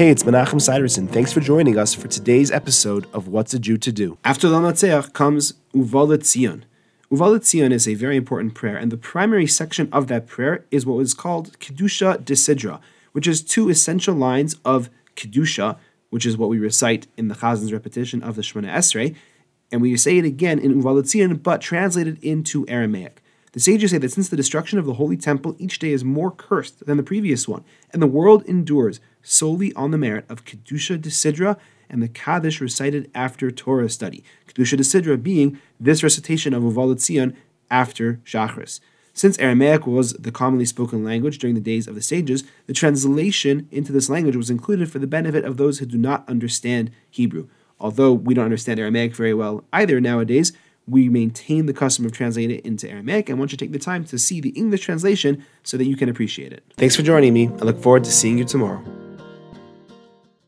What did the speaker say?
Hey, it's Menachem Siderson. Thanks for joining us for today's episode of What's a Jew to Do. After Lamatzeach comes Uva Letzion. Is a very important prayer, and the primary section of that prayer is what was called Kedusha de Sidra, which is two essential lines of Kedusha, which is what we recite in the Chazan's repetition of the Shemona Esrei, and we say it again in Uva Letzion, but translated into Aramaic. The sages say that since the destruction of the Holy Temple, each day is more cursed than the previous one, and the world endures solely on the merit of Kedusha de Sidra and the Kaddish recited after Torah study. Kedusha de Sidra being this recitation of Uva Letzion after Shachris. Since Aramaic was the commonly spoken language during the days of the sages, the translation into this language was included for the benefit of those who do not understand Hebrew. Although we don't understand Aramaic very well either nowadays, we maintain the custom of translating it into Aramaic and want you to take the time to see the English translation so that you can appreciate it. Thanks for joining me. I look forward to seeing you tomorrow.